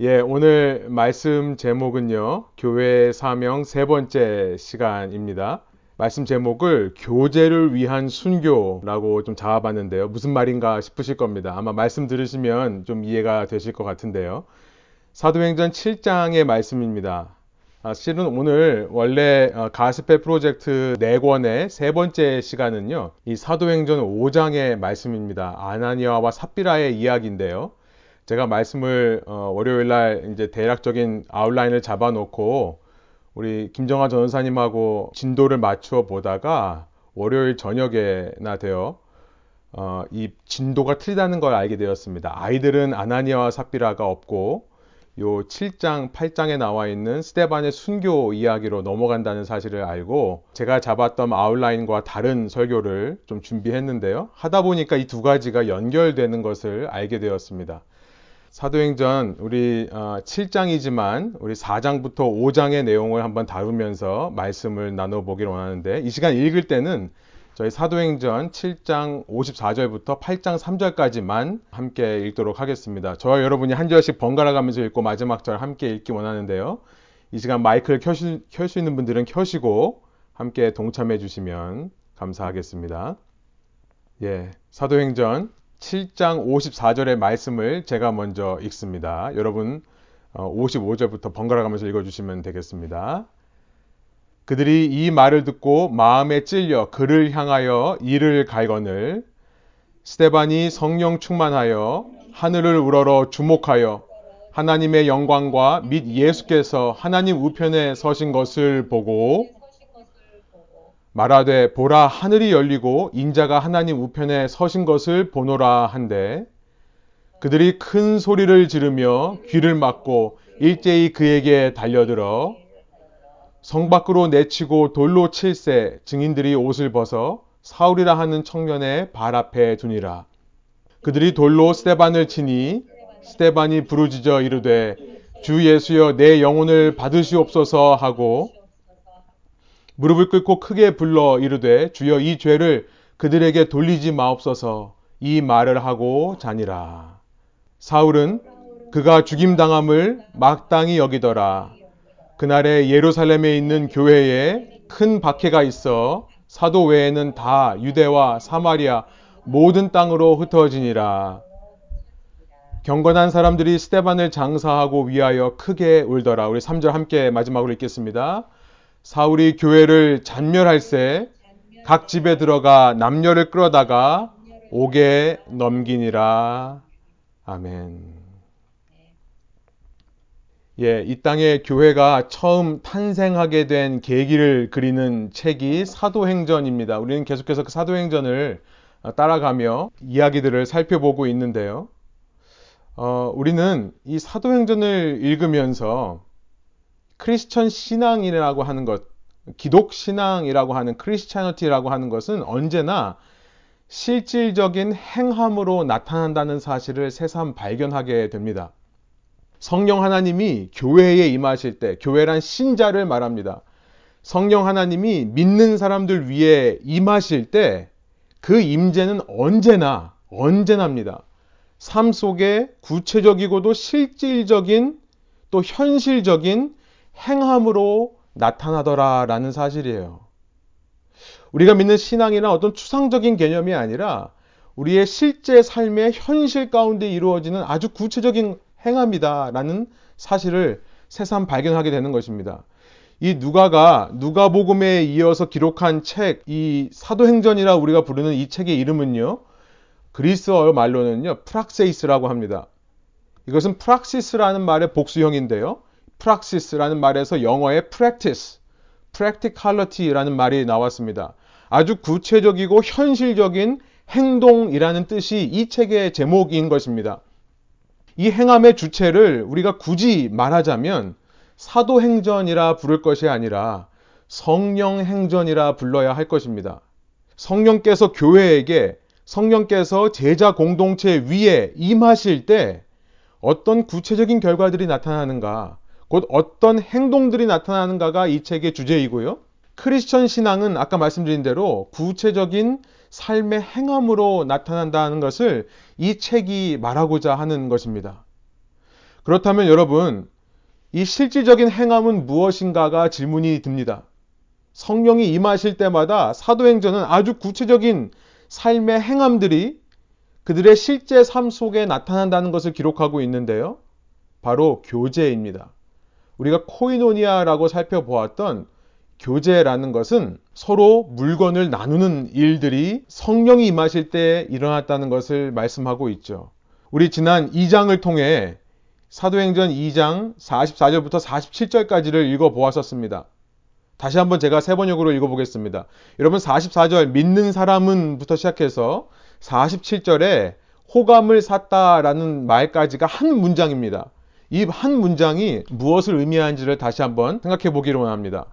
예, 오늘 말씀 제목은요, 교회 사명 세 번째 시간입니다. 말씀 제목을 교제를 위한 순교라고 좀 잡아봤는데요. 무슨 말인가 싶으실 겁니다. 아마 말씀 들으시면 좀 이해가 되실 것 같은데요. 사도행전 7장의 말씀입니다. 아, 실은 오늘 원래 어, 가스펠 프로젝트 4권의 세 번째 시간은요, 이 사도행전 5장의 말씀입니다. 아나니아와 삽비라의 이야기인데요. 제가 말씀을 어, 월요일 날 이제 대략적인 아웃라인을 잡아놓고 우리 김정아 전사님하고 진도를 맞추어 보다가 월요일 저녁에나 되어 어, 이 진도가 틀리다는 걸 알게 되었습니다. 아이들은 아나니아와 삽비라가 없고 요 7장, 8장에 나와 있는 스테반의 순교 이야기로 넘어간다는 사실을 알고 제가 잡았던 아웃라인과 다른 설교를 좀 준비했는데요. 하다 보니까 이 두 가지가 연결되는 것을 알게 되었습니다. 사도행전 우리 7장이지만 어, 우리 4장부터 5장의 내용을 한번 다루면서 말씀을 나눠보기를 원하는데 이 시간 읽을 때는 저희 사도행전 7장 54절부터 8장 3절까지만 함께 읽도록 하겠습니다. 저와 여러분이 한 절씩 번갈아 가면서 읽고 마지막 절 함께 읽기 원하는데요. 이 시간 마이크를 켤수 있는 분들은 켜시고 함께 동참해 주시면 감사하겠습니다. 예, 사도행전 7장 54절의 말씀을 제가 먼저 읽습니다. 여러분 55절부터 어, 번갈아 가면서 읽어주시면 되겠습니다. 그들이 이 말을 듣고 마음에 찔려 그를 향하여 이를 갈거늘 스테반이 성령 충만하여 하늘을 우러러 주목하여 하나님의 영광과 및 예수께서 하나님 우편에 서신 것을 보고 말하되 보라 하늘이 열리고 인자가 하나님 우편에 서신 것을 보노라 한데 그들이 큰 소리를 지르며 귀를 막고 일제히 그에게 달려들어 성 밖으로 내치고 돌로 칠세 증인들이 옷을 벗어 사울이라 하는 청년의 발 앞에 두니라. 그들이 돌로 스테반을 치니 스테반이 부르짖어 이르되 주 예수여 내 영혼을 받으시옵소서 하고 무릎을 꿇고 크게 불러 이르되 주여 이 죄를 그들에게 돌리지 마옵소서 이 말을 하고 자니라. 사울은 그가 죽임당함을 막당히 여기더라. 그날에 예루살렘에 있는 교회에 큰 박해가 있어 사도 외에는 다 유대와 사마리아 모든 땅으로 흩어지니라. 경건한 사람들이 스테반을 장사하고 위하여 크게 울더라. 우리 3절 함께 마지막으로 읽겠습니다. 사울이 교회를 잔멸할 새 각 집에 들어가 남녀를 끌어다가 옥에 넘기니라. 아멘. 예, 이 땅에 교회가 처음 탄생하게 된 계기를 그리는 책이 사도행전입니다. 우리는 계속해서 그 사도행전을 따라가며 이야기들을 살펴보고 있는데요. 어, 우리는 이 사도행전을 읽으면서 크리스천 신앙이라고 하는 것, 기독 신앙이라고 하는 크리스찬어티라고 하는 것은 언제나 실질적인 행함으로 나타난다는 사실을 새삼 발견하게 됩니다. 성령 하나님이 교회에 임하실 때, 교회란 신자를 말합니다. 성령 하나님이 믿는 사람들 위에 임하실 때, 그 임재는 언제나, 언제나입니다. 삶 속에 구체적이고도 실질적인 또 현실적인 행함으로 나타나더라라는 사실이에요. 우리가 믿는 신앙이란 어떤 추상적인 개념이 아니라 우리의 실제 삶의 현실 가운데 이루어지는 아주 구체적인 행함이다라는 사실을 새삼 발견하게 되는 것입니다. 이 누가가 누가복음에 이어서 기록한 책, 이 사도행전이라 우리가 부르는 이 책의 이름은요, 그리스어 말로는요, 프락세이스라고 합니다. 이것은 프락시스라는 말의 복수형인데요. 프락시스라는 말에서 영어의 practice, practicality라는 말이 나왔습니다. 아주 구체적이고 현실적인 행동이라는 뜻이 이 책의 제목인 것입니다. 이 행함의 주체를 우리가 굳이 말하자면 사도행전이라 부를 것이 아니라 성령행전이라 불러야 할 것입니다. 성령께서 교회에게 성령께서 제자 공동체 위에 임하실 때 어떤 구체적인 결과들이 나타나는가, 곧 어떤 행동들이 나타나는가가 이 책의 주제이고요. 크리스천 신앙은 아까 말씀드린 대로 구체적인 삶의 행함으로 나타난다는 것을 이 책이 말하고자 하는 것입니다. 그렇다면 여러분, 이 실질적인 행함은 무엇인가가 질문이 듭니다. 성령이 임하실 때마다 사도행전은 아주 구체적인 삶의 행함들이 그들의 실제 삶 속에 나타난다는 것을 기록하고 있는데요. 바로 교제입니다. 우리가 코이노니아라고 살펴보았던 교제라는 것은 서로 물건을 나누는 일들이 성령이 임하실 때 일어났다는 것을 말씀하고 있죠. 우리 지난 2장을 통해 사도행전 2장 44절부터 47절까지를 읽어 보았었습니다. 다시 한번 제가 세 번역으로 읽어 보겠습니다. 여러분 44절 믿는 사람은부터 시작해서 47절에 호감을 샀다라는 말까지가 한 문장입니다. 이 한 문장이 무엇을 의미하는지를 다시 한번 생각해 보기로 합니다.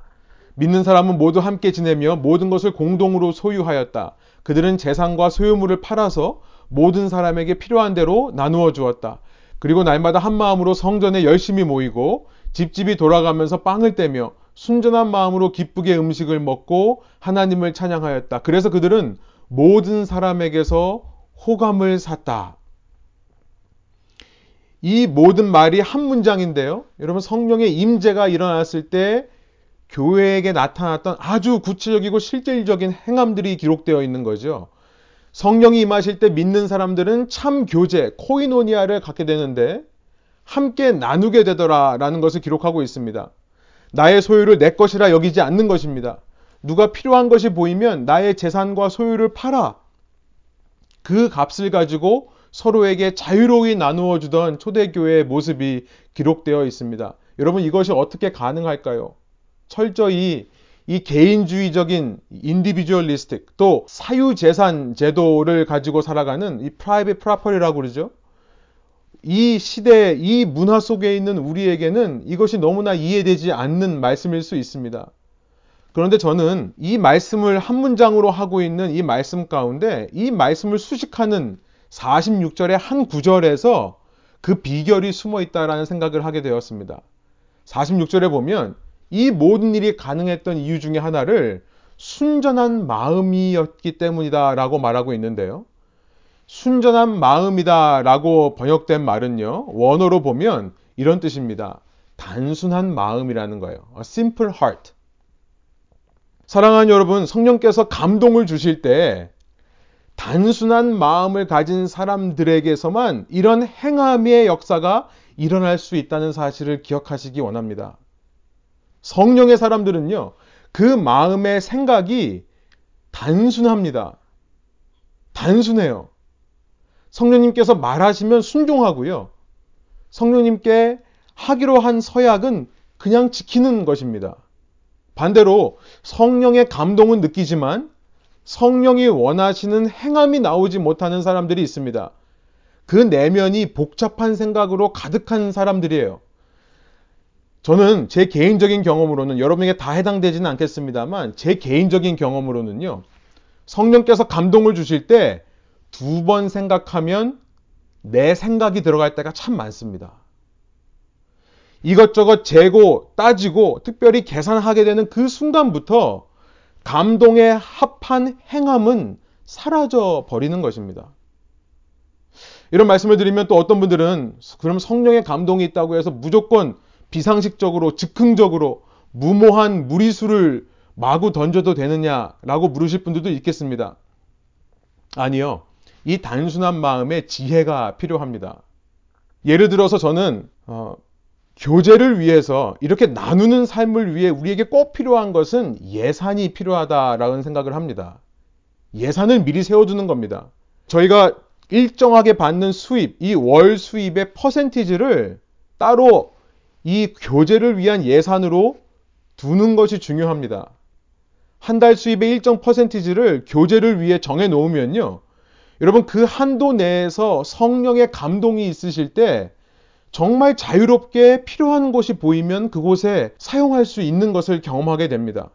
믿는 사람은 모두 함께 지내며 모든 것을 공동으로 소유하였다. 그들은 재산과 소유물을 팔아서 모든 사람에게 필요한 대로 나누어 주었다. 그리고 날마다 한 마음으로 성전에 열심히 모이고 집집이 돌아가면서 빵을 떼며 순전한 마음으로 기쁘게 음식을 먹고 하나님을 찬양하였다. 그래서 그들은 모든 사람에게서 호감을 샀다. 이 모든 말이 한 문장인데요. 여러분 성령의 임재가 일어났을 때 교회에게 나타났던 아주 구체적이고 실질적인 행함들이 기록되어 있는 거죠. 성령이 임하실 때 믿는 사람들은 참 교제, 코이노니아를 갖게 되는데 함께 나누게 되더라라는 것을 기록하고 있습니다. 나의 소유를 내 것이라 여기지 않는 것입니다. 누가 필요한 것이 보이면 나의 재산과 소유를 팔아 그 값을 가지고 서로에게 자유로이 나누어 주던 초대교회의 모습이 기록되어 있습니다. 여러분 이것이 어떻게 가능할까요? 철저히 이 개인주의적인 individualistic 또 사유재산 제도를 가지고 살아가는 이 private property라고 그러죠. 이 시대, 이 문화 속에 있는 우리에게는 이것이 너무나 이해되지 않는 말씀일 수 있습니다. 그런데 저는 이 말씀을 한 문장으로 하고 있는 이 말씀 가운데 이 말씀을 수식하는 46절의 한 구절에서 그 비결이 숨어 있다라는 생각을 하게 되었습니다. 46절에 보면 이 모든 일이 가능했던 이유 중에 하나를 순전한 마음이었기 때문이다라고 말하고 있는데요. 순전한 마음이다라고 번역된 말은요. 원어로 보면 이런 뜻입니다. 단순한 마음이라는 거예요. A simple heart. 사랑하는 여러분, 성령께서 감동을 주실 때 단순한 마음을 가진 사람들에게서만 이런 행함의 역사가 일어날 수 있다는 사실을 기억하시기 원합니다. 성령의 사람들은요, 그 마음의 생각이 단순합니다. 단순해요. 성령님께서 말하시면 순종하고요. 성령님께 하기로 한 서약은 그냥 지키는 것입니다. 반대로 성령의 감동은 느끼지만 성령이 원하시는 행함이 나오지 못하는 사람들이 있습니다. 그 내면이 복잡한 생각으로 가득한 사람들이에요. 저는 제 개인적인 경험으로는 여러분에게 다 해당되지는 않겠습니다만 제 개인적인 경험으로는요. 성령께서 감동을 주실 때 두 번 생각하면 내 생각이 들어갈 때가 참 많습니다. 이것저것 재고 따지고 특별히 계산하게 되는 그 순간부터 감동에 합한 행함은 사라져 버리는 것입니다. 이런 말씀을 드리면 또 어떤 분들은 그럼 성령의 감동이 있다고 해서 무조건 비상식적으로 즉흥적으로 무모한 무리수를 마구 던져도 되느냐라고 물으실 분들도 있겠습니다. 아니요. 이 단순한 마음에 지혜가 필요합니다. 예를 들어서 저는 어, 교제를 위해서 이렇게 나누는 삶을 위해 우리에게 꼭 필요한 것은 예산이 필요하다라는 생각을 합니다. 예산을 미리 세워두는 겁니다. 저희가 일정하게 받는 수입, 이 월 수입의 퍼센티지를 따로 이 교제를 위한 예산으로 두는 것이 중요합니다. 한 달 수입의 일정 퍼센티지를 교제를 위해 정해 놓으면요. 여러분 그 한도 내에서 성령의 감동이 있으실 때 정말 자유롭게 필요한 곳이 보이면 그곳에 사용할 수 있는 것을 경험하게 됩니다.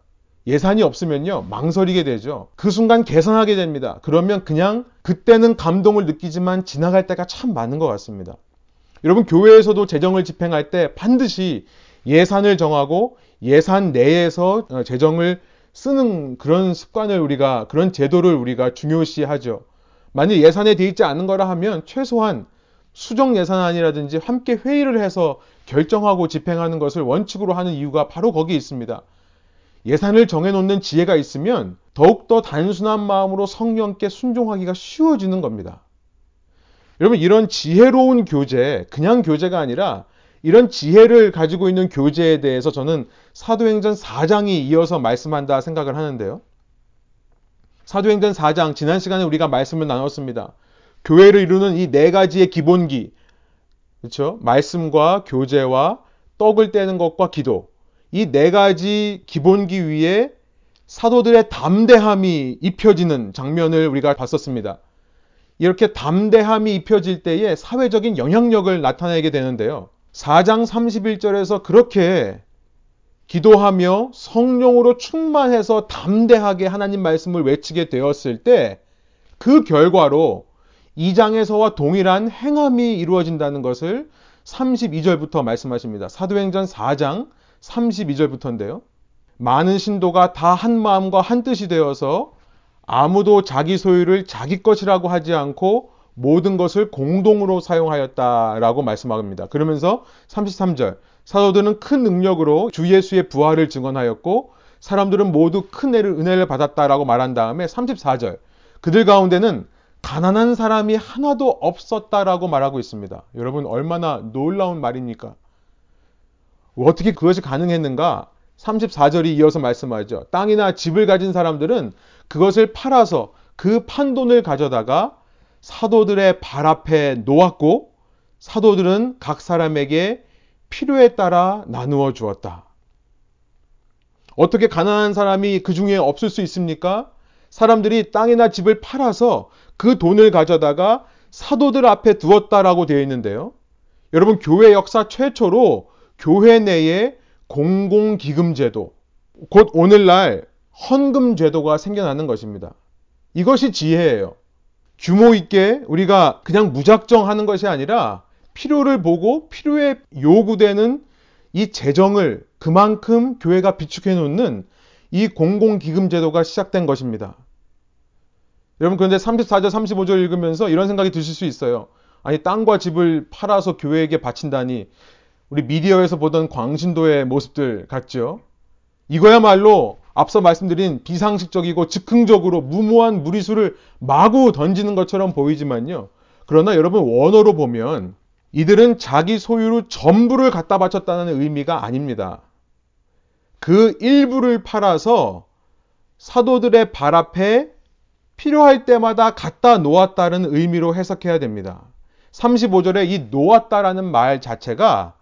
예산이 없으면요, 망설이게 되죠. 그 순간 계산하게 됩니다. 그러면 그냥 그때는 감동을 느끼지만 지나갈 때가 참 많은 것 같습니다. 여러분, 교회에서도 재정을 집행할 때 반드시 예산을 정하고 예산 내에서 어, 재정을 쓰는 그런 습관을 우리가, 그런 제도를 우리가 중요시하죠. 만약 예산에 돼 있지 않은 거라 하면 최소한 수정 예산안이라든지 함께 회의를 해서 결정하고 집행하는 것을 원칙으로 하는 이유가 바로 거기에 있습니다. 예산을 정해놓는 지혜가 있으면 더욱더 단순한 마음으로 성령께 순종하기가 쉬워지는 겁니다. 여러분, 이런 지혜로운 교재, 그냥 교재가 아니라 이런 지혜를 가지고 있는 교재에 대해서 저는 사도행전 4장이 이어서 말씀한다 생각을 하는데요. 사도행전 4장, 지난 시간에 우리가 말씀을 나눴습니다. 교회를 이루는 이 네 가지의 기본기, 그렇죠? 말씀과 교제와 떡을 떼는 것과 기도. 이 네 가지 기본기 위에 사도들의 담대함이 입혀지는 장면을 우리가 봤었습니다. 이렇게 담대함이 입혀질 때에 사회적인 영향력을 나타내게 되는데요. 4장 31절에서 그렇게 기도하며 성령으로 충만해서 담대하게 하나님 말씀을 외치게 되었을 때 그 결과로 2장에서와 동일한 행함이 이루어진다는 것을 32절부터 말씀하십니다. 사도행전 4장 32절부터인데요. 많은 신도가 다 한 마음과 한 뜻이 되어서 아무도 자기 소유를 자기 것이라고 하지 않고 모든 것을 공동으로 사용하였다라고 말씀합니다. 그러면서 33절 사도들은 큰 능력으로 주 예수의 부활을 증언하였고 사람들은 모두 큰 은혜를 받았다라고 말한 다음에 34절 그들 가운데는 가난한 사람이 하나도 없었다라고 말하고 있습니다. 여러분 얼마나 놀라운 말입니까? 어떻게 그것이 가능했는가? 34절이 이어서 말씀하죠. 땅이나 집을 가진 사람들은 그것을 팔아서 그 판돈을 가져다가 사도들의 발 앞에 놓았고 사도들은 각 사람에게 필요에 따라 나누어 주었다. 어떻게 가난한 사람이 그 중에 없을 수 있습니까? 사람들이 땅이나 집을 팔아서 그 돈을 가져다가 사도들 앞에 두었다라고 되어 있는데요. 여러분, 교회 역사 최초로 교회 내에 공공기금제도, 곧 오늘날 헌금제도가 생겨나는 것입니다. 이것이 지혜예요. 규모 있게 우리가 그냥 무작정 하는 것이 아니라 필요를 보고 필요에 요구되는 이 재정을 그만큼 교회가 비축해 놓는 이 공공기금제도가 시작된 것입니다. 여러분 그런데 34절 35절 읽으면서 이런 생각이 드실 수 있어요. 아니 땅과 집을 팔아서 교회에게 바친다니 우리 미디어에서 보던 광신도의 모습들 같죠? 이거야말로 앞서 말씀드린 비상식적이고 즉흥적으로 무모한 무리수를 마구 던지는 것처럼 보이지만요. 그러나 여러분 원어로 보면 이들은 자기 소유로 전부를 갖다 바쳤다는 의미가 아닙니다. 그 일부를 팔아서 사도들의 발 앞에 필요할 때마다 갖다 놓았다는 의미로 해석해야 됩니다. 35절에 이 놓았다라는 말 자체가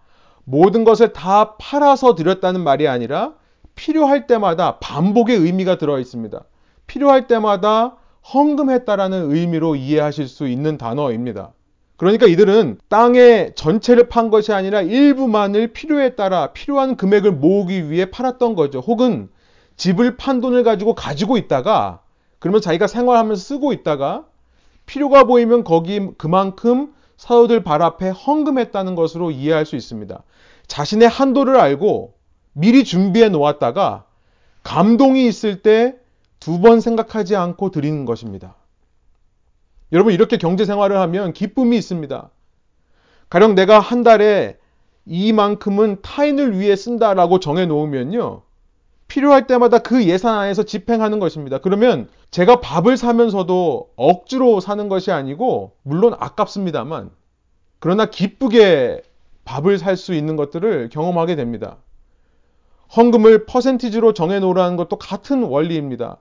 모든 것을 다 팔아서 드렸다는 말이 아니라 필요할 때마다 반복의 의미가 들어 있습니다. 필요할 때마다 헌금했다라는 의미로 이해하실 수 있는 단어입니다. 그러니까 이들은 땅의 전체를 판 것이 아니라 일부만을 필요에 따라 필요한 금액을 모으기 위해 팔았던 거죠. 혹은 집을 판 돈을 가지고 가지고 있다가 그러면 자기가 생활하면서 쓰고 있다가 필요가 보이면 거기 그만큼 사도들 발 앞에 헌금했다는 것으로 이해할 수 있습니다. 자신의 한도를 알고 미리 준비해 놓았다가 감동이 있을 때 두 번 생각하지 않고 드리는 것입니다. 여러분 이렇게 경제 생활을 하면 기쁨이 있습니다. 가령 내가 한 달에 이만큼은 타인을 위해 쓴다라고 정해 놓으면요. 필요할 때마다 그 예산 안에서 집행하는 것입니다. 그러면 제가 밥을 사면서도 억지로 사는 것이 아니고, 물론 아깝습니다만, 그러나 기쁘게 밥을 살 수 있는 것들을 경험하게 됩니다. 헌금을 퍼센티지로 정해 놓으라는 것도 같은 원리입니다.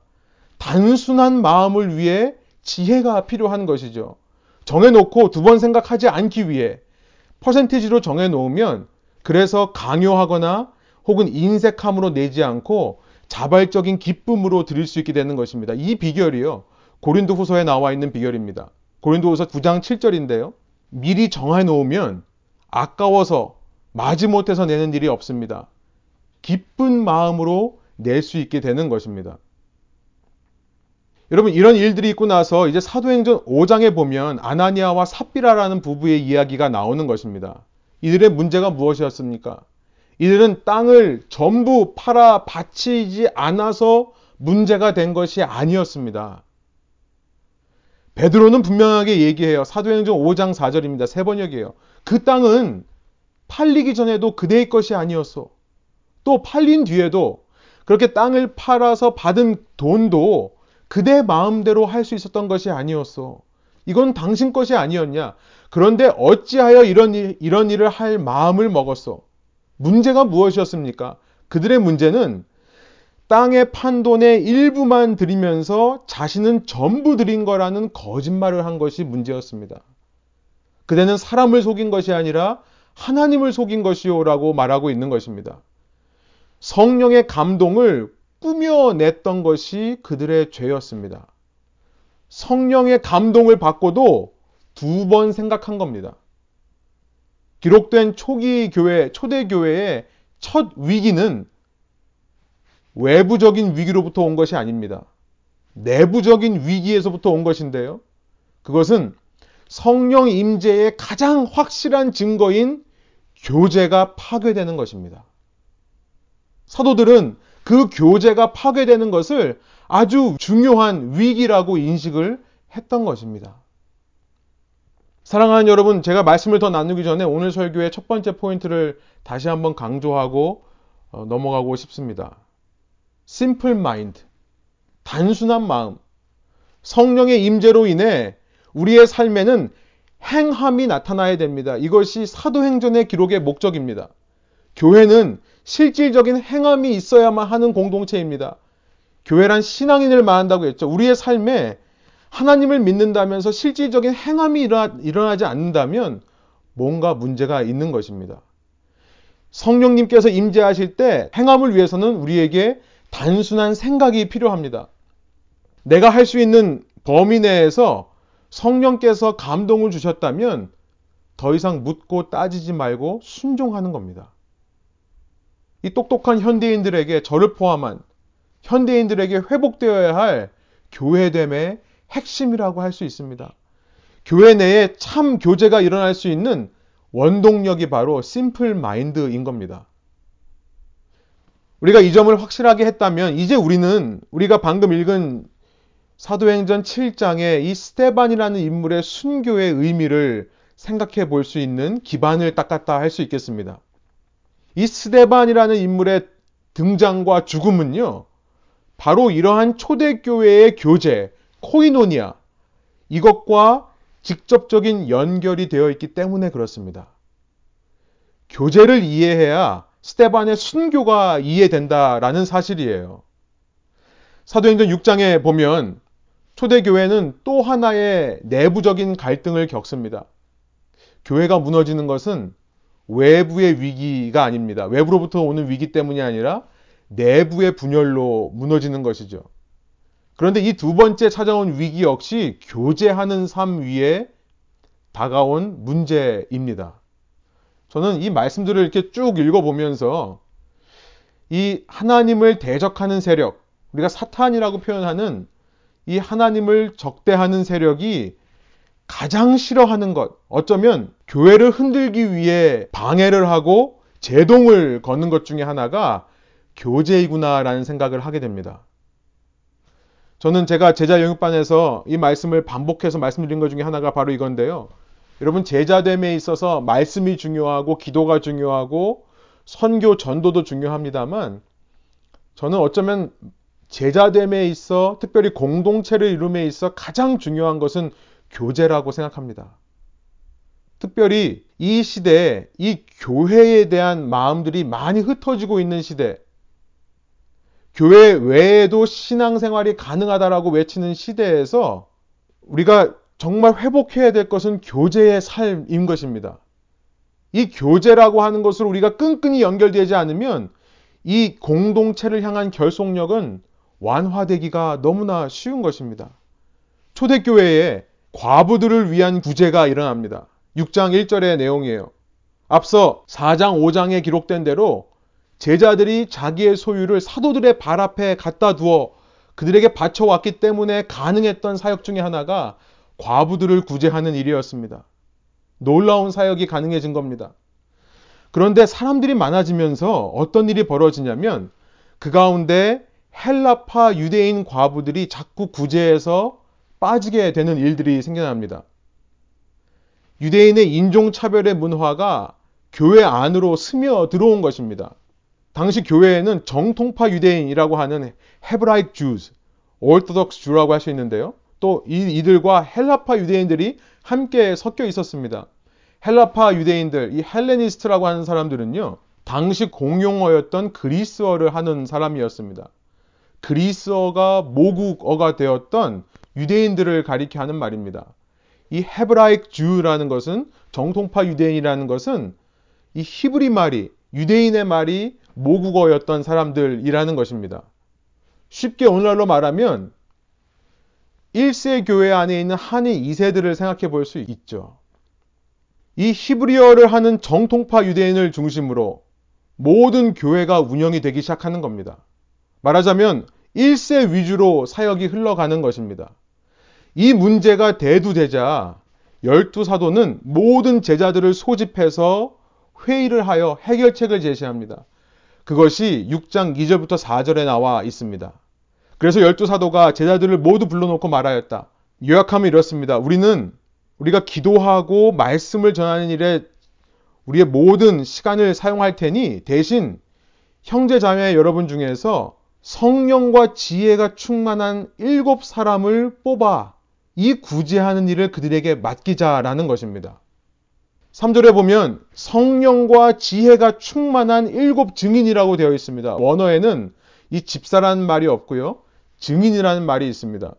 단순한 마음을 위해 지혜가 필요한 것이죠. 정해놓고 두 번 생각하지 않기 위해 퍼센티지로 정해놓으면 그래서 강요하거나 혹은 인색함으로 내지 않고 자발적인 기쁨으로 드릴 수 있게 되는 것입니다. 이 비결이요. 고린도 후서에 나와 있는 비결입니다. 고린도 후서 9장 7절인데요. 미리 정해 놓으면 아까워서 마지못해서 내는 일이 없습니다. 기쁜 마음으로 낼 수 있게 되는 것입니다. 여러분 이런 일들이 있고 나서 이제 사도행전 5장에 보면 아나니아와 삽비라라는 부부의 이야기가 나오는 것입니다. 이들의 문제가 무엇이었습니까? 이들은 땅을 전부 팔아 바치지 않아서 문제가 된 것이 아니었습니다. 베드로는 분명하게 얘기해요. 사도행전 5장 4절입니다. 세 번역이에요. 그 땅은 팔리기 전에도 그대의 것이 아니었어. 또 팔린 뒤에도 그렇게 땅을 팔아서 받은 돈도 그대 마음대로 할 수 있었던 것이 아니었어. 이건 당신 것이 아니었냐? 그런데 어찌하여 이런 일, 이런 일을 할 마음을 먹었어? 문제가 무엇이었습니까? 그들의 문제는 땅에 판 돈의 일부만 드리면서 자신은 전부 드린 거라는 거짓말을 한 것이 문제였습니다. 그대는 사람을 속인 것이 아니라 하나님을 속인 것이요라고 말하고 있는 것입니다. 성령의 감동을 꾸며냈던 것이 그들의 죄였습니다. 성령의 감동을 받고도 두 번 생각한 겁니다. 기록된 초기 교회, 초대 교회의 첫 위기는 외부적인 위기로부터 온 것이 아닙니다. 내부적인 위기에서부터 온 것인데요. 그것은 성령 임재의 가장 확실한 증거인 교제가 파괴되는 것입니다. 사도들은 그 교제가 파괴되는 것을 아주 중요한 위기라고 인식을 했던 것입니다. 사랑하는 여러분, 제가 말씀을 더 나누기 전에 오늘 설교의 첫 번째 포인트를 다시 한번 강조하고 어, 넘어가고 싶습니다. simple mind. 단순한 마음. 성령의 임재로 인해 우리의 삶에는 행함이 나타나야 됩니다. 이것이 사도행전의 기록의 목적입니다. 교회는 실질적인 행함이 있어야만 하는 공동체입니다. 교회란 신앙인을 말한다고 했죠. 우리의 삶에 하나님을 믿는다면서 실질적인 행함이 일어나, 지 않는다면 뭔가 문제가 있는 것입니다. 성령님께서 임재하실 때 행함을 위해서는 우리에게 단순한 생각이 필요합니다. 내가 할 수 있는 범위 내에서 성령께서 감동을 주셨다면 더 이상 묻고 따지지 말고 순종하는 겁니다. 이 똑똑한 현대인들에게 저를 포함한 현대인들에게 회복되어야 할 교회됨의 핵심이라고 할 수 있습니다. 교회 내에 참 교제가 일어날 수 있는 원동력이 바로 심플 마인드인 겁니다. 우리가 이 점을 확실하게 했다면 이제 우리는 우리가 방금 읽은 사도행전 7장의 이 스테반이라는 인물의 순교의 의미를 생각해 볼 수 있는 기반을 닦았다 할 수 있겠습니다. 이 스테반이라는 인물의 등장과 죽음은요, 바로 이러한 초대교회의 교제, 코이노니아, 이것과 직접적인 연결이 되어 있기 때문에 그렇습니다. 교제를 이해해야 스테반의 순교가 이해된다라는 사실이에요. 사도행전 6장에 보면 초대교회는 또 하나의 내부적인 갈등을 겪습니다. 교회가 무너지는 것은 외부의 위기가 아닙니다. 외부로부터 오는 위기 때문이 아니라 내부의 분열로 무너지는 것이죠. 그런데 이 두 번째 찾아온 위기 역시 교제하는 삶 위에 다가온 문제입니다. 저는 이 말씀들을 이렇게 쭉 읽어보면서 이 하나님을 대적하는 세력, 우리가 사탄이라고 표현하는 이 하나님을 적대하는 세력이 가장 싫어하는 것, 어쩌면 교회를 흔들기 위해 방해를 하고 제동을 거는 것 중에 하나가 교제이구나라는 생각을 하게 됩니다. 저는 제가 제자 영육반에서 이 말씀을 반복해서 말씀드린 것 중에 하나가 바로 이건데요. 여러분 제자됨에 있어서 말씀이 중요하고 기도가 중요하고 선교 전도도 중요합니다만 저는 어쩌면 제자됨에 있어 특별히 공동체를 이룸에 있어 가장 중요한 것은 교제라고 생각합니다. 특별히 이 시대에 이 교회에 대한 마음들이 많이 흩어지고 있는 시대, 교회 외에도 신앙생활이 가능하다라고 외치는 시대에서 우리가 정말 회복해야 될 것은 교제의 삶인 것입니다. 이 교제라고 하는 것을 우리가 끈끈이 연결되지 않으면 이 공동체를 향한 결속력은 완화되기가 너무나 쉬운 것입니다. 초대교회에 과부들을 위한 구제가 일어납니다. 6장 1절의 내용이에요. 앞서 4장 5장에 기록된 대로 제자들이 자기의 소유를 사도들의 발 앞에 갖다 두어 그들에게 바쳐왔기 때문에 가능했던 사역 중의 하나가 과부들을 구제하는 일이었습니다. 놀라운 사역이 가능해진 겁니다. 그런데 사람들이 많아지면서 어떤 일이 벌어지냐면 그 가운데 헬라파 유대인 과부들이 자꾸 구제해서 빠지게 되는 일들이 생겨납니다. 유대인의 인종차별의 문화가 교회 안으로 스며 들어온 것입니다. 당시 교회에는 정통파 유대인이라고 하는 Hebraic Jews, Orthodox Jew라고 할 수 있는데요. 또 이, 이들과 헬라파 유대인들이 함께 섞여 있었습니다. 헬라파 유대인들, 이 Hellenist라고 하는 사람들은요, 당시 공용어였던 그리스어를 하는 사람이었습니다. 그리스어가 모국어가 되었던 유대인들을 가리켜 하는 말입니다. 이 헤브라이크 주라는 것은 정통파 유대인이라는 것은 이 히브리 말이 유대인의 말이 모국어였던 사람들이라는 것입니다. 쉽게 오늘날로 말하면 1세 교회 안에 있는 한인 2세들을 생각해 볼 수 있죠. 이 히브리어를 하는 정통파 유대인을 중심으로 모든 교회가 운영이 되기 시작하는 겁니다. 말하자면 1세 위주로 사역이 흘러가는 것입니다. 이 문제가 대두되자 열두 사도는 모든 제자들을 소집해서 회의를 하여 해결책을 제시합니다. 그것이 6장 2절부터 4절에 나와 있습니다. 그래서 열두 사도가 제자들을 모두 불러놓고 말하였다. 요약하면 이렇습니다. 우리는 우리가 기도하고 말씀을 전하는 일에 우리의 모든 시간을 사용할 테니 대신 형제 자매 여러분 중에서 성령과 지혜가 충만한 일곱 사람을 뽑아 이 구제하는 일을 그들에게 맡기자라는 것입니다. 3절에 보면 성령과 지혜가 충만한 일곱 증인이라고 되어 있습니다. 원어에는 이 집사라는 말이 없고요. 증인이라는 말이 있습니다.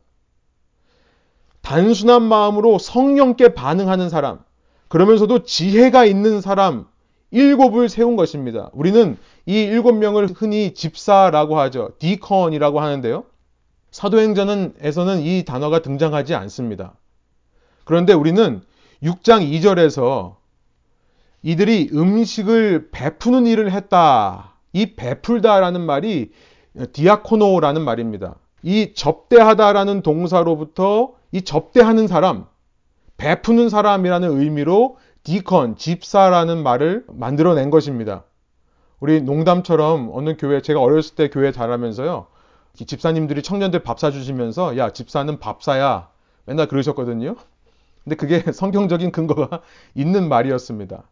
단순한 마음으로 성령께 반응하는 사람, 그러면서도 지혜가 있는 사람 일곱을 세운 것입니다. 우리는 이 일곱 명을 흔히 집사라고 하죠. 디컨이라고 하는데요. 사도행전에서는 이 단어가 등장하지 않습니다. 그런데 우리는 6장 2절에서 이들이 음식을 베푸는 일을 했다. 이 베풀다라는 말이 디아코노라는 말입니다. 이 접대하다라는 동사로부터 이 접대하는 사람, 베푸는 사람이라는 의미로 디컨, 집사라는 말을 만들어낸 것입니다. 우리 농담처럼 어느 교회, 제가 어렸을 때 교회 다니면서요, 집사님들이 청년들 밥 사주시면서, 야, 집사는 밥사야. 맨날 그러셨거든요. 근데 그게 성경적인 근거가 있는 말이었습니다.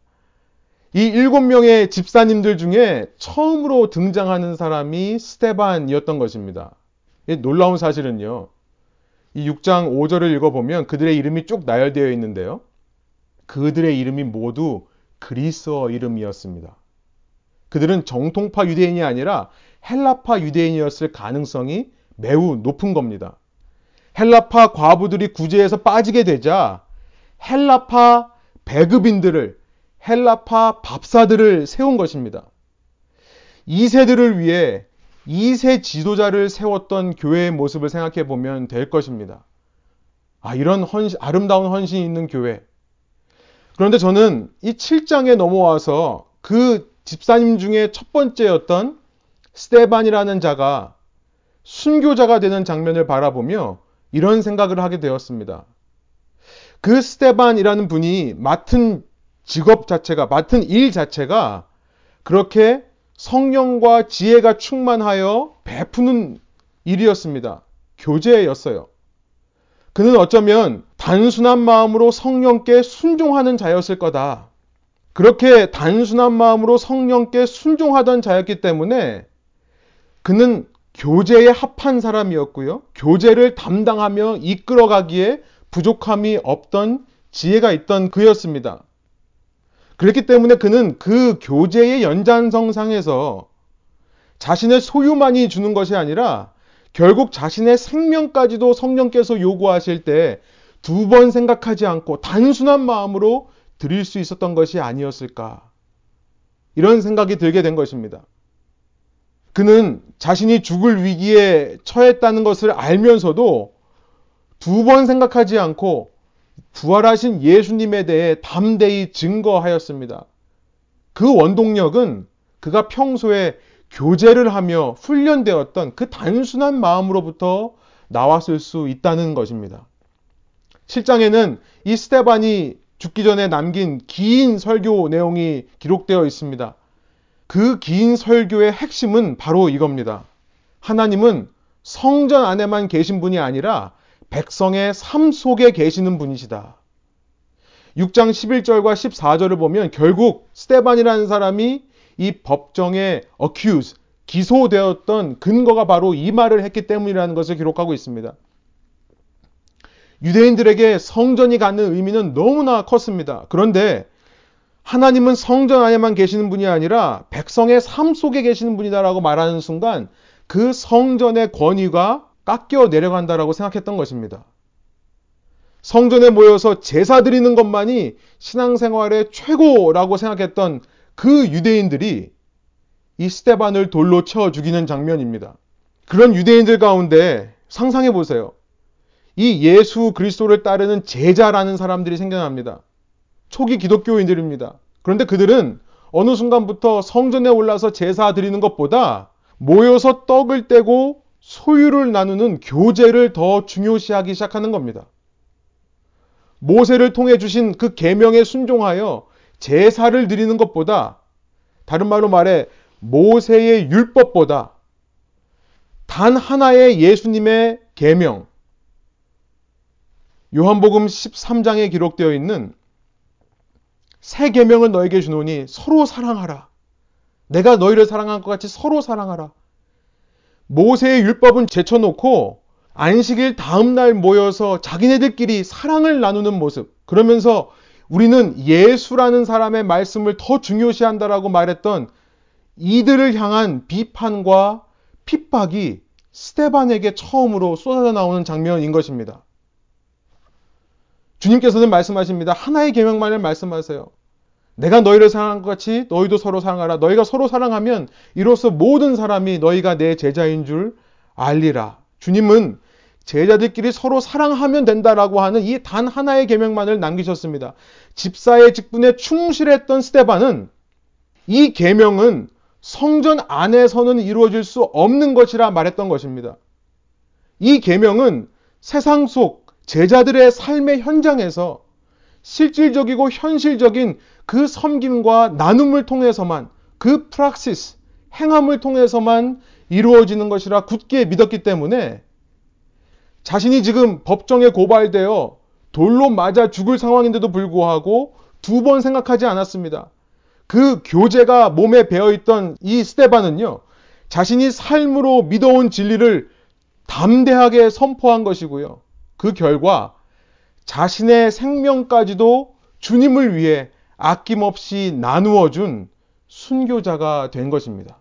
이 일곱 명의 집사님들 중에 처음으로 등장하는 사람이 스테반이었던 것입니다. 놀라운 사실은요. 이 6장 5절을 읽어보면 그들의 이름이 쭉 나열되어 있는데요. 그들의 이름이 모두 그리스어 이름이었습니다. 그들은 정통파 유대인이 아니라 헬라파 유대인이었을 가능성이 매우 높은 겁니다. 헬라파 과부들이 구제에서 빠지게 되자 헬라파 배급인들을 헬라파 밥사들을 세운 것입니다. 2세들을 위해 2세 지도자를 세웠던 교회의 모습을 생각해 보면 될 것입니다. 아, 이런 헌신, 아름다운 헌신이 있는 교회. 그런데 저는 이 7장에 넘어와서 그 집사님 중에 첫 번째였던 스테반이라는 자가 순교자가 되는 장면을 바라보며 이런 생각을 하게 되었습니다. 그 스테반이라는 분이 맡은 직업 자체가, 맡은 일 자체가 그렇게 성령과 지혜가 충만하여 베푸는 일이었습니다. 교제였어요. 그는 어쩌면 단순한 마음으로 성령께 순종하는 자였을 거다. 그렇게 단순한 마음으로 성령께 순종하던 자였기 때문에 그는 교제에 합한 사람이었고요. 교제를 담당하며 이끌어가기에 부족함이 없던 지혜가 있던 그였습니다. 그렇기 때문에 그는 그 교제의 연장성상에서 자신의 소유만이 주는 것이 아니라 결국 자신의 생명까지도 성령께서 요구하실 때 두 번 생각하지 않고 단순한 마음으로 드릴 수 있었던 것이 아니었을까. 이런 생각이 들게 된 것입니다. 그는 자신이 죽을 위기에 처했다는 것을 알면서도 두 번 생각하지 않고 부활하신 예수님에 대해 담대히 증거하였습니다. 그 원동력은 그가 평소에 교제를 하며 훈련되었던 그 단순한 마음으로부터 나왔을 수 있다는 것입니다. 7장에는 이 스테반이 죽기 전에 남긴 긴 설교 내용이 기록되어 있습니다. 그 긴 설교의 핵심은 바로 이겁니다. 하나님은 성전 안에만 계신 분이 아니라 백성의 삶 속에 계시는 분이시다. 6장 11절과 14절을 보면 결국 스테반이라는 사람이 이 법정에 accuse, 기소되었던 근거가 바로 이 말을 했기 때문이라는 것을 기록하고 있습니다. 유대인들에게 성전이 갖는 의미는 너무나 컸습니다. 그런데 하나님은 성전 안에만 계시는 분이 아니라 백성의 삶 속에 계시는 분이다라고 말하는 순간 그 성전의 권위가 깎여 내려간다라고 생각했던 것입니다. 성전에 모여서 제사 드리는 것만이 신앙생활의 최고라고 생각했던 그 유대인들이 이 스테반을 돌로 쳐 죽이는 장면입니다. 그런 유대인들 가운데 상상해 보세요. 이 예수 그리스도를 따르는 제자라는 사람들이 생겨납니다. 초기 기독교인들입니다. 그런데 그들은 어느 순간부터 성전에 올라서 제사 드리는 것보다 모여서 떡을 떼고 소유를 나누는 교제를 더 중요시하기 시작하는 겁니다. 모세를 통해 주신 그 계명에 순종하여 제사를 드리는 것보다 다른 말로 말해 모세의 율법보다 단 하나의 예수님의 계명 요한복음 13장에 기록되어 있는 새 계명을 너에게 주노니 서로 사랑하라. 내가 너희를 사랑한 것 같이 서로 사랑하라. 모세의 율법은 제쳐놓고 안식일 다음날 모여서 자기네들끼리 사랑을 나누는 모습. 그러면서 우리는 예수라는 사람의 말씀을 더 중요시한다라고 말했던 이들을 향한 비판과 핍박이 스테반에게 처음으로 쏟아져 나오는 장면인 것입니다. 주님께서는 말씀하십니다. 하나의 계명만을 말씀하세요. 내가 너희를 사랑한 것 같이 너희도 서로 사랑하라. 너희가 서로 사랑하면 이로써 모든 사람이 너희가 내 제자인 줄 알리라. 주님은 제자들끼리 서로 사랑하면 된다라고 하는 이 단 하나의 계명만을 남기셨습니다. 집사의 직분에 충실했던 스테반은 이 계명은 성전 안에서는 이루어질 수 없는 것이라 말했던 것입니다. 이 계명은 세상 속 제자들의 삶의 현장에서 실질적이고 현실적인 그 섬김과 나눔을 통해서만 그 프락시스, 행함을 통해서만 이루어지는 것이라 굳게 믿었기 때문에 자신이 지금 법정에 고발되어 돌로 맞아 죽을 상황인데도 불구하고 두 번 생각하지 않았습니다. 그 교제가 몸에 배어 있던 이 스테반은요, 자신이 삶으로 믿어온 진리를 담대하게 선포한 것이고요. 그 결과 자신의 생명까지도 주님을 위해 아낌없이 나누어 준 순교자가 된 것입니다.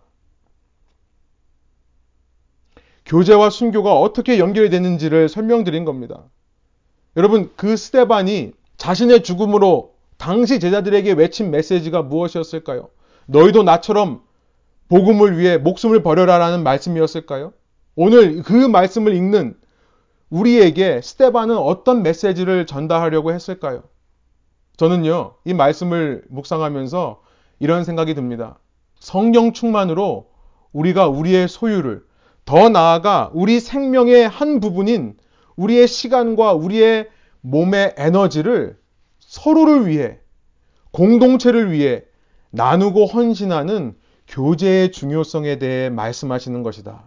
교제와 순교가 어떻게 연결이 되는지를 설명드린 겁니다. 여러분, 그 스테반이 자신의 죽음으로 당시 제자들에게 외친 메시지가 무엇이었을까요? 너희도 나처럼 복음을 위해 목숨을 버려라라는 말씀이었을까요? 오늘 그 말씀을 읽는 우리에게 스테반은 어떤 메시지를 전달하려고 했을까요? 저는요, 이 말씀을 묵상하면서 이런 생각이 듭니다. 성령 충만으로 우리가 우리의 소유를 더 나아가 우리 생명의 한 부분인 우리의 시간과 우리의 몸의 에너지를 서로를 위해, 공동체를 위해 나누고 헌신하는 교제의 중요성에 대해 말씀하시는 것이다.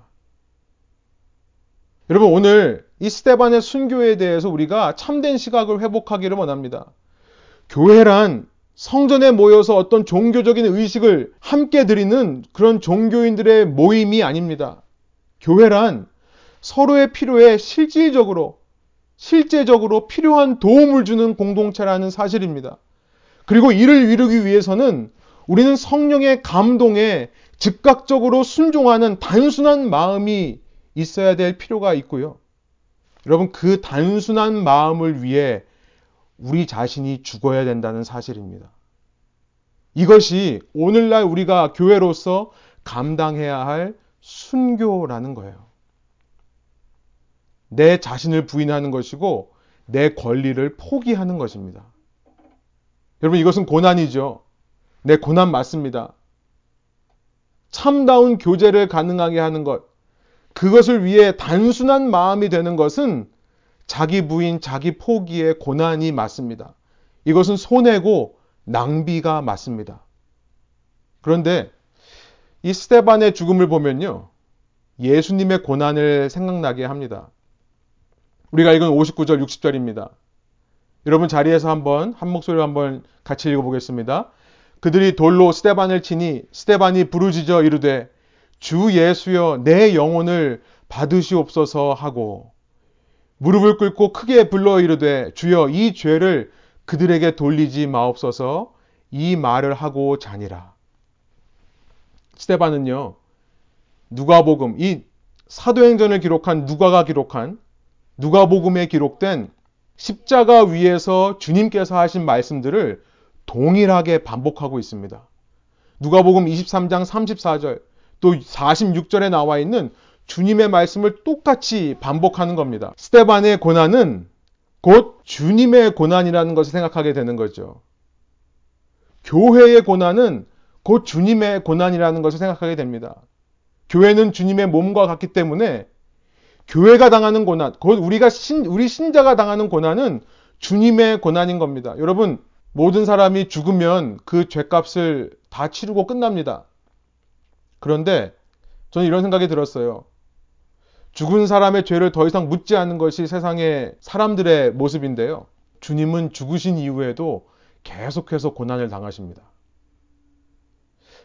여러분, 오늘 이 스테반의 순교에 대해서 우리가 참된 시각을 회복하기를 원합니다. 교회란 성전에 모여서 어떤 종교적인 의식을 함께 드리는 그런 종교인들의 모임이 아닙니다. 교회란 서로의 필요에 실질적으로, 실제적으로 필요한 도움을 주는 공동체라는 사실입니다. 그리고 이를 이루기 위해서는 우리는 성령의 감동에 즉각적으로 순종하는 단순한 마음이 있어야 될 필요가 있고요. 여러분, 그 단순한 마음을 위해 우리 자신이 죽어야 된다는 사실입니다. 이것이 오늘날 우리가 교회로서 감당해야 할 순교라는 거예요. 내 자신을 부인하는 것이고 내 권리를 포기하는 것입니다. 여러분 이것은 고난이죠. 내 고난 맞습니다. 참다운 교제를 가능하게 하는 것, 그것을 위해 단순한 마음이 되는 것은 자기 부인, 자기 포기의 고난이 맞습니다. 이것은 손해고 낭비가 맞습니다. 그런데 이 스테반의 죽음을 보면요. 예수님의 고난을 생각나게 합니다. 우리가 읽은 59절, 60절입니다. 여러분 자리에서 한번 한 목소리로 한번 같이 읽어보겠습니다. 그들이 돌로 스테반을 치니 스테반이 부르짖어 이르되 주 예수여 내 영혼을 받으시옵소서 하고 무릎을 꿇고 크게 불러 이르되 주여 이 죄를 그들에게 돌리지 마옵소서 이 말을 하고 자니라. 스테반은요. 누가복음 이 사도행전을 기록한 누가가 기록한 누가복음에 기록된 십자가 위에서 주님께서 하신 말씀들을 동일하게 반복하고 있습니다. 누가복음 23장 34절 또 46절에 나와 있는 주님의 말씀을 똑같이 반복하는 겁니다. 스테반의 고난은 곧 주님의 고난이라는 것을 생각하게 되는 거죠. 교회의 고난은 곧 주님의 고난이라는 것을 생각하게 됩니다. 교회는 주님의 몸과 같기 때문에 교회가 당하는 고난, 곧 우리가 신, 우리 신자가 당하는 고난은 주님의 고난인 겁니다. 여러분, 모든 사람이 죽으면 그 죄값을 다 치르고 끝납니다. 그런데 저는 이런 생각이 들었어요. 죽은 사람의 죄를 더 이상 묻지 않는 것이 세상의 사람들의 모습인데요. 주님은 죽으신 이후에도 계속해서 고난을 당하십니다.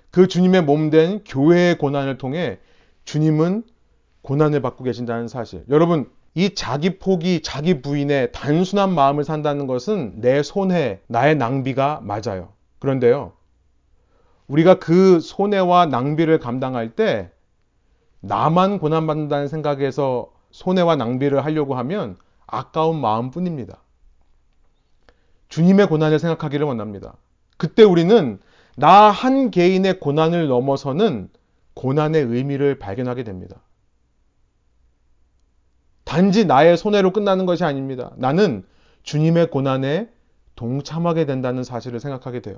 그 주님의 몸된 교회의 고난을 통해 주님은 고난을 받고 계신다는 사실. 여러분, 이 자기 포기, 자기 부인의 단순한 마음을 산다는 것은 내 손해, 나의 낭비가 맞아요. 그런데요, 우리가 그 손해와 낭비를 감당할 때 나만 고난받는다는 생각에서 손해와 낭비를 하려고 하면 아까운 마음뿐입니다. 주님의 고난을 생각하기를 원합니다. 그때 우리는 나 한 개인의 고난을 넘어서는 고난의 의미를 발견하게 됩니다. 단지 나의 손해로 끝나는 것이 아닙니다. 나는 주님의 고난에 동참하게 된다는 사실을 생각하게 돼요.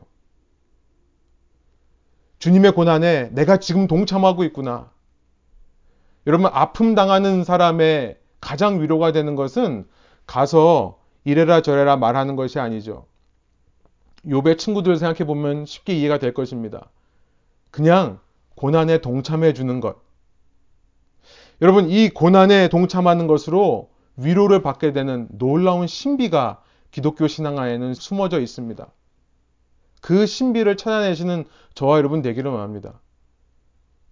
주님의 고난에 내가 지금 동참하고 있구나. 여러분, 아픔 당하는 사람의 가장 위로가 되는 것은 가서 이래라 저래라 말하는 것이 아니죠. 요배 친구들 생각해 보면 쉽게 이해가 될 것입니다. 그냥 고난에 동참해 주는 것. 여러분, 이 고난에 동참하는 것으로 위로를 받게 되는 놀라운 신비가 기독교 신앙 안에는 숨어져 있습니다. 그 신비를 찾아내시는 저와 여러분 되기를 원합니다.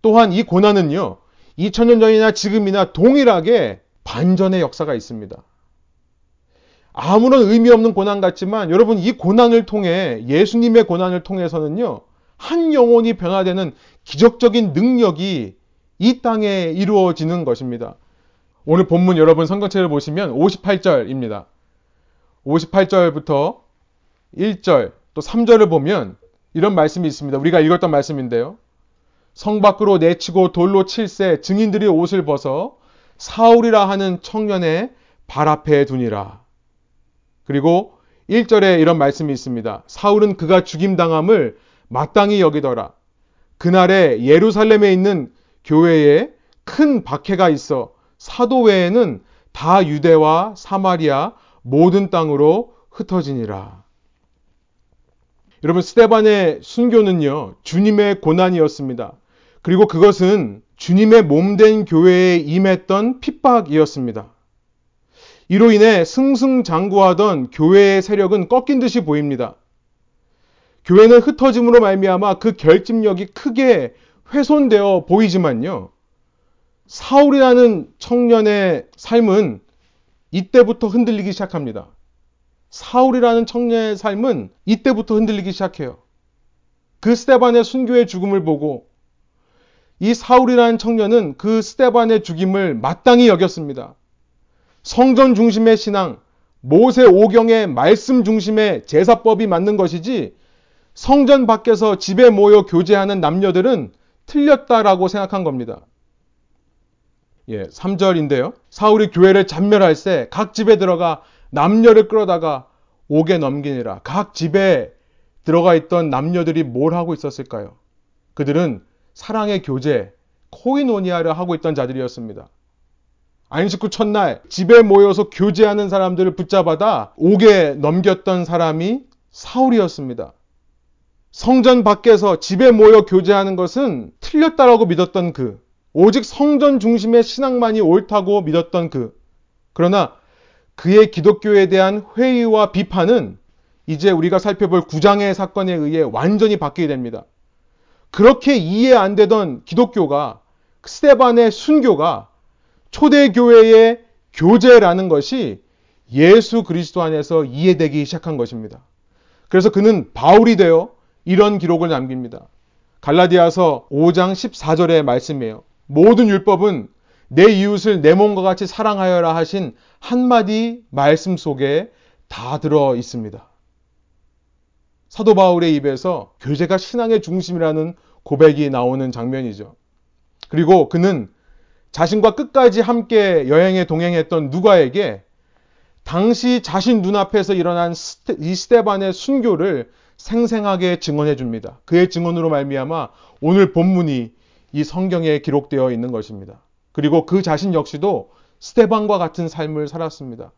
또한 이 고난은요, 2000년 전이나 지금이나 동일하게 반전의 역사가 있습니다. 아무런 의미 없는 고난 같지만 여러분 이 고난을 통해 예수님의 고난을 통해서는요, 한 영혼이 변화되는 기적적인 능력이 이 땅에 이루어지는 것입니다. 오늘 본문 여러분 성경책을 보시면 58절입니다. 58절부터 1절 또 3절을 보면 이런 말씀이 있습니다. 우리가 읽었던 말씀인데요. 성 밖으로 내치고 돌로 칠세 증인들이 옷을 벗어 사울이라 하는 청년의 발 앞에 두니라. 그리고 1절에 이런 말씀이 있습니다. 사울은 그가 죽임당함을 마땅히 여기더라. 그날에 예루살렘에 있는 교회에 큰 박해가 있어 사도 외에는 다 유대와 사마리아 모든 땅으로 흩어지니라. 여러분 스테반의 순교는요 주님의 고난이었습니다. 그리고 그것은 주님의 몸된 교회에 임했던 핍박이었습니다. 이로 인해 승승장구하던 교회의 세력은 꺾인 듯이 보입니다. 교회는 흩어짐으로 말미암아 그 결집력이 크게 훼손되어 보이지만요. 사울이라는 청년의 삶은 이때부터 흔들리기 시작합니다. 사울이라는 청년의 삶은 이때부터 흔들리기 시작해요. 그 스테반의 순교의 죽음을 보고 이 사울이라는 청년은 그 스테반의 죽임을 마땅히 여겼습니다. 성전 중심의 신앙, 모세 오경의 말씀 중심의 제사법이 맞는 것이지 성전 밖에서 집에 모여 교제하는 남녀들은 틀렸다라고 생각한 겁니다. 예, 3절인데요. 사울이 교회를 잔멸할 때각 집에 들어가 남녀를 끌어다가 옥에 넘기니라. 각 집에 들어가 있던 남녀들이 뭘 하고 있었을까요? 그들은 사랑의 교제, 코이노니아를 하고 있던 자들이었습니다. 안식구 첫날 집에 모여서 교제하는 사람들을 붙잡아다 옥에 넘겼던 사람이 사울이었습니다. 성전 밖에서 집에 모여 교제하는 것은 틀렸다라고 믿었던 그, 오직 성전 중심의 신앙만이 옳다고 믿었던 그, 그러나 그의 기독교에 대한 회의와 비판은 이제 우리가 살펴볼 구장의 사건에 의해 완전히 바뀌게 됩니다. 그렇게 이해 안 되던 기독교가 스테반의 순교가 초대교회의 교제라는 것이 예수 그리스도 안에서 이해되기 시작한 것입니다. 그래서 그는 바울이 되어 이런 기록을 남깁니다. 갈라디아서 5장 14절의 말씀이에요. 모든 율법은 내 이웃을 내 몸과 같이 사랑하여라 하신 한마디 말씀 속에 다 들어 있습니다. 사도 바울의 입에서 교제가 신앙의 중심이라는 고백이 나오는 장면이죠. 그리고 그는 자신과 끝까지 함께 여행에 동행했던 누가에게 당시 자신 눈앞에서 일어난 이 스테반의 순교를 생생하게 증언해 줍니다. 그의 증언으로 말미암아 오늘 본문이 이 성경에 기록되어 있는 것입니다. 그리고 그 자신 역시도 스테반과 같은 삶을 살았습니다.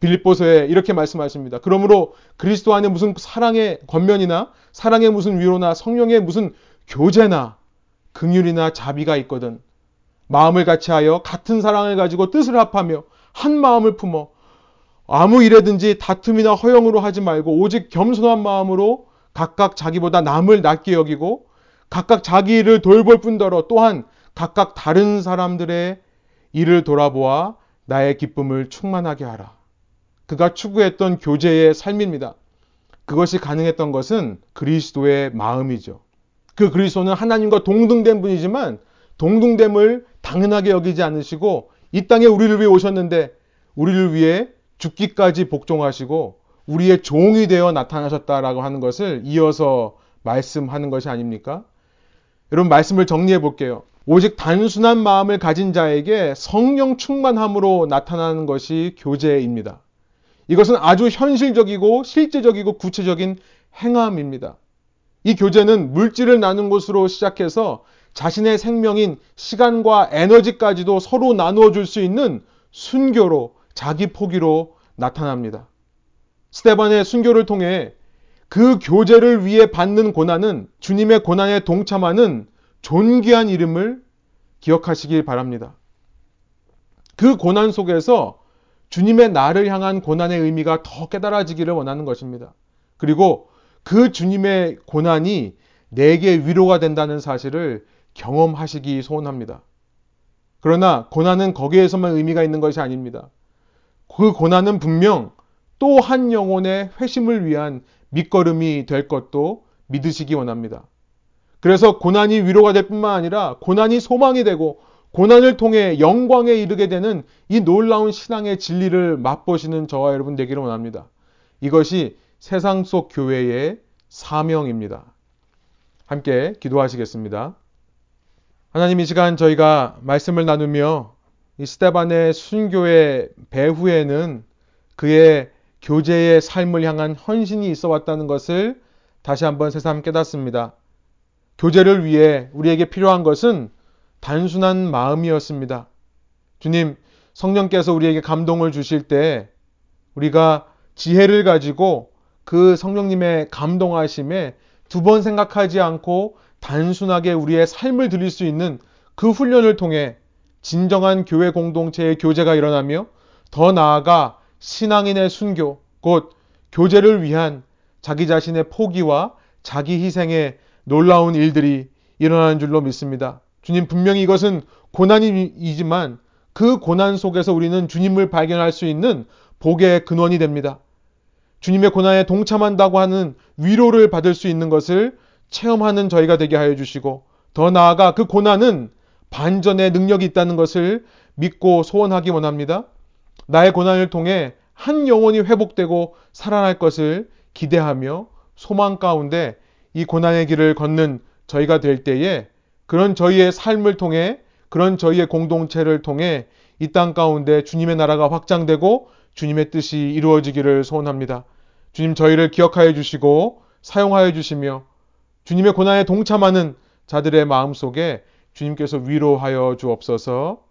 빌립보서에 이렇게 말씀하십니다. 그러므로 그리스도 안에 무슨 사랑의 권면이나 사랑의 무슨 위로나 성령의 무슨 교제나 긍휼이나 자비가 있거든 마음을 같이하여 같은 사랑을 가지고 뜻을 합하며 한 마음을 품어 아무 일에든지 다툼이나 허영으로 하지 말고 오직 겸손한 마음으로 각각 자기보다 남을 낮게 여기고 각각 자기 일을 돌볼 뿐더러 또한 각각 다른 사람들의 일을 돌아보아 나의 기쁨을 충만하게 하라. 그가 추구했던 교제의 삶입니다. 그것이 가능했던 것은 그리스도의 마음이죠. 그 그리스도는 하나님과 동등된 분이지만 동등됨을 당연하게 여기지 않으시고 이 땅에 우리를 위해 오셨는데 우리를 위해 죽기까지 복종하시고 우리의 종이 되어 나타나셨다라고 하는 것을 이어서 말씀하는 것이 아닙니까? 여러분 말씀을 정리해 볼게요. 오직 단순한 마음을 가진 자에게 성령 충만함으로 나타나는 것이 교제입니다. 이것은 아주 현실적이고 실제적이고 구체적인 행함입니다. 이 교제는 물질을 나눈 것으로 시작해서 자신의 생명인 시간과 에너지까지도 서로 나누어 줄 수 있는 순교로 자기 포기로 나타납니다. 스테반의 순교를 통해 그 교제를 위해 받는 고난은 주님의 고난에 동참하는 존귀한 이름을 기억하시길 바랍니다. 그 고난 속에서 주님의 나를 향한 고난의 의미가 더 깨달아지기를 원하는 것입니다. 그리고 그 주님의 고난이 내게 위로가 된다는 사실을 경험하시기 소원합니다. 그러나 고난은 거기에서만 의미가 있는 것이 아닙니다. 그 고난은 분명 또 한 영혼의 회심을 위한 밑거름이 될 것도 믿으시기 원합니다. 그래서 고난이 위로가 될 뿐만 아니라 고난이 소망이 되고 고난을 통해 영광에 이르게 되는 이 놀라운 신앙의 진리를 맛보시는 저와 여러분 되기를 원합니다. 이것이 세상 속 교회의 사명입니다. 함께 기도하시겠습니다. 하나님 이 시간 저희가 말씀을 나누며 이 스테반의 순교의 배후에는 그의 교제의 삶을 향한 헌신이 있어 왔다는 것을 다시 한번 새삼 깨닫습니다. 교제를 위해 우리에게 필요한 것은 단순한 마음이었습니다. 주님, 성령께서 우리에게 감동을 주실 때 우리가 지혜를 가지고 그 성령님의 감동하심에 두 번 생각하지 않고 단순하게 우리의 삶을 드릴 수 있는 그 훈련을 통해 진정한 교회 공동체의 교제가 일어나며 더 나아가 신앙인의 순교, 곧 교제를 위한 자기 자신의 포기와 자기 희생의 놀라운 일들이 일어나는 줄로 믿습니다. 주님 분명히 이것은 고난이지만 그 고난 속에서 우리는 주님을 발견할 수 있는 복의 근원이 됩니다. 주님의 고난에 동참한다고 하는 위로를 받을 수 있는 것을 체험하는 저희가 되게 하여 주시고 더 나아가 그 고난은 반전의 능력이 있다는 것을 믿고 소원하기 원합니다. 나의 고난을 통해 한 영혼이 회복되고 살아날 것을 기대하며 소망 가운데 이 고난의 길을 걷는 저희가 될 때에 그런 저희의 삶을 통해 그런 저희의 공동체를 통해 이 땅 가운데 주님의 나라가 확장되고 주님의 뜻이 이루어지기를 소원합니다. 주님 저희를 기억하여 주시고 사용하여 주시며 주님의 고난에 동참하는 자들의 마음 속에 주님께서 위로하여 주옵소서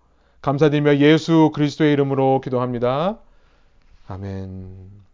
감사드리며 예수 그리스도의 이름으로 기도합니다. 아멘.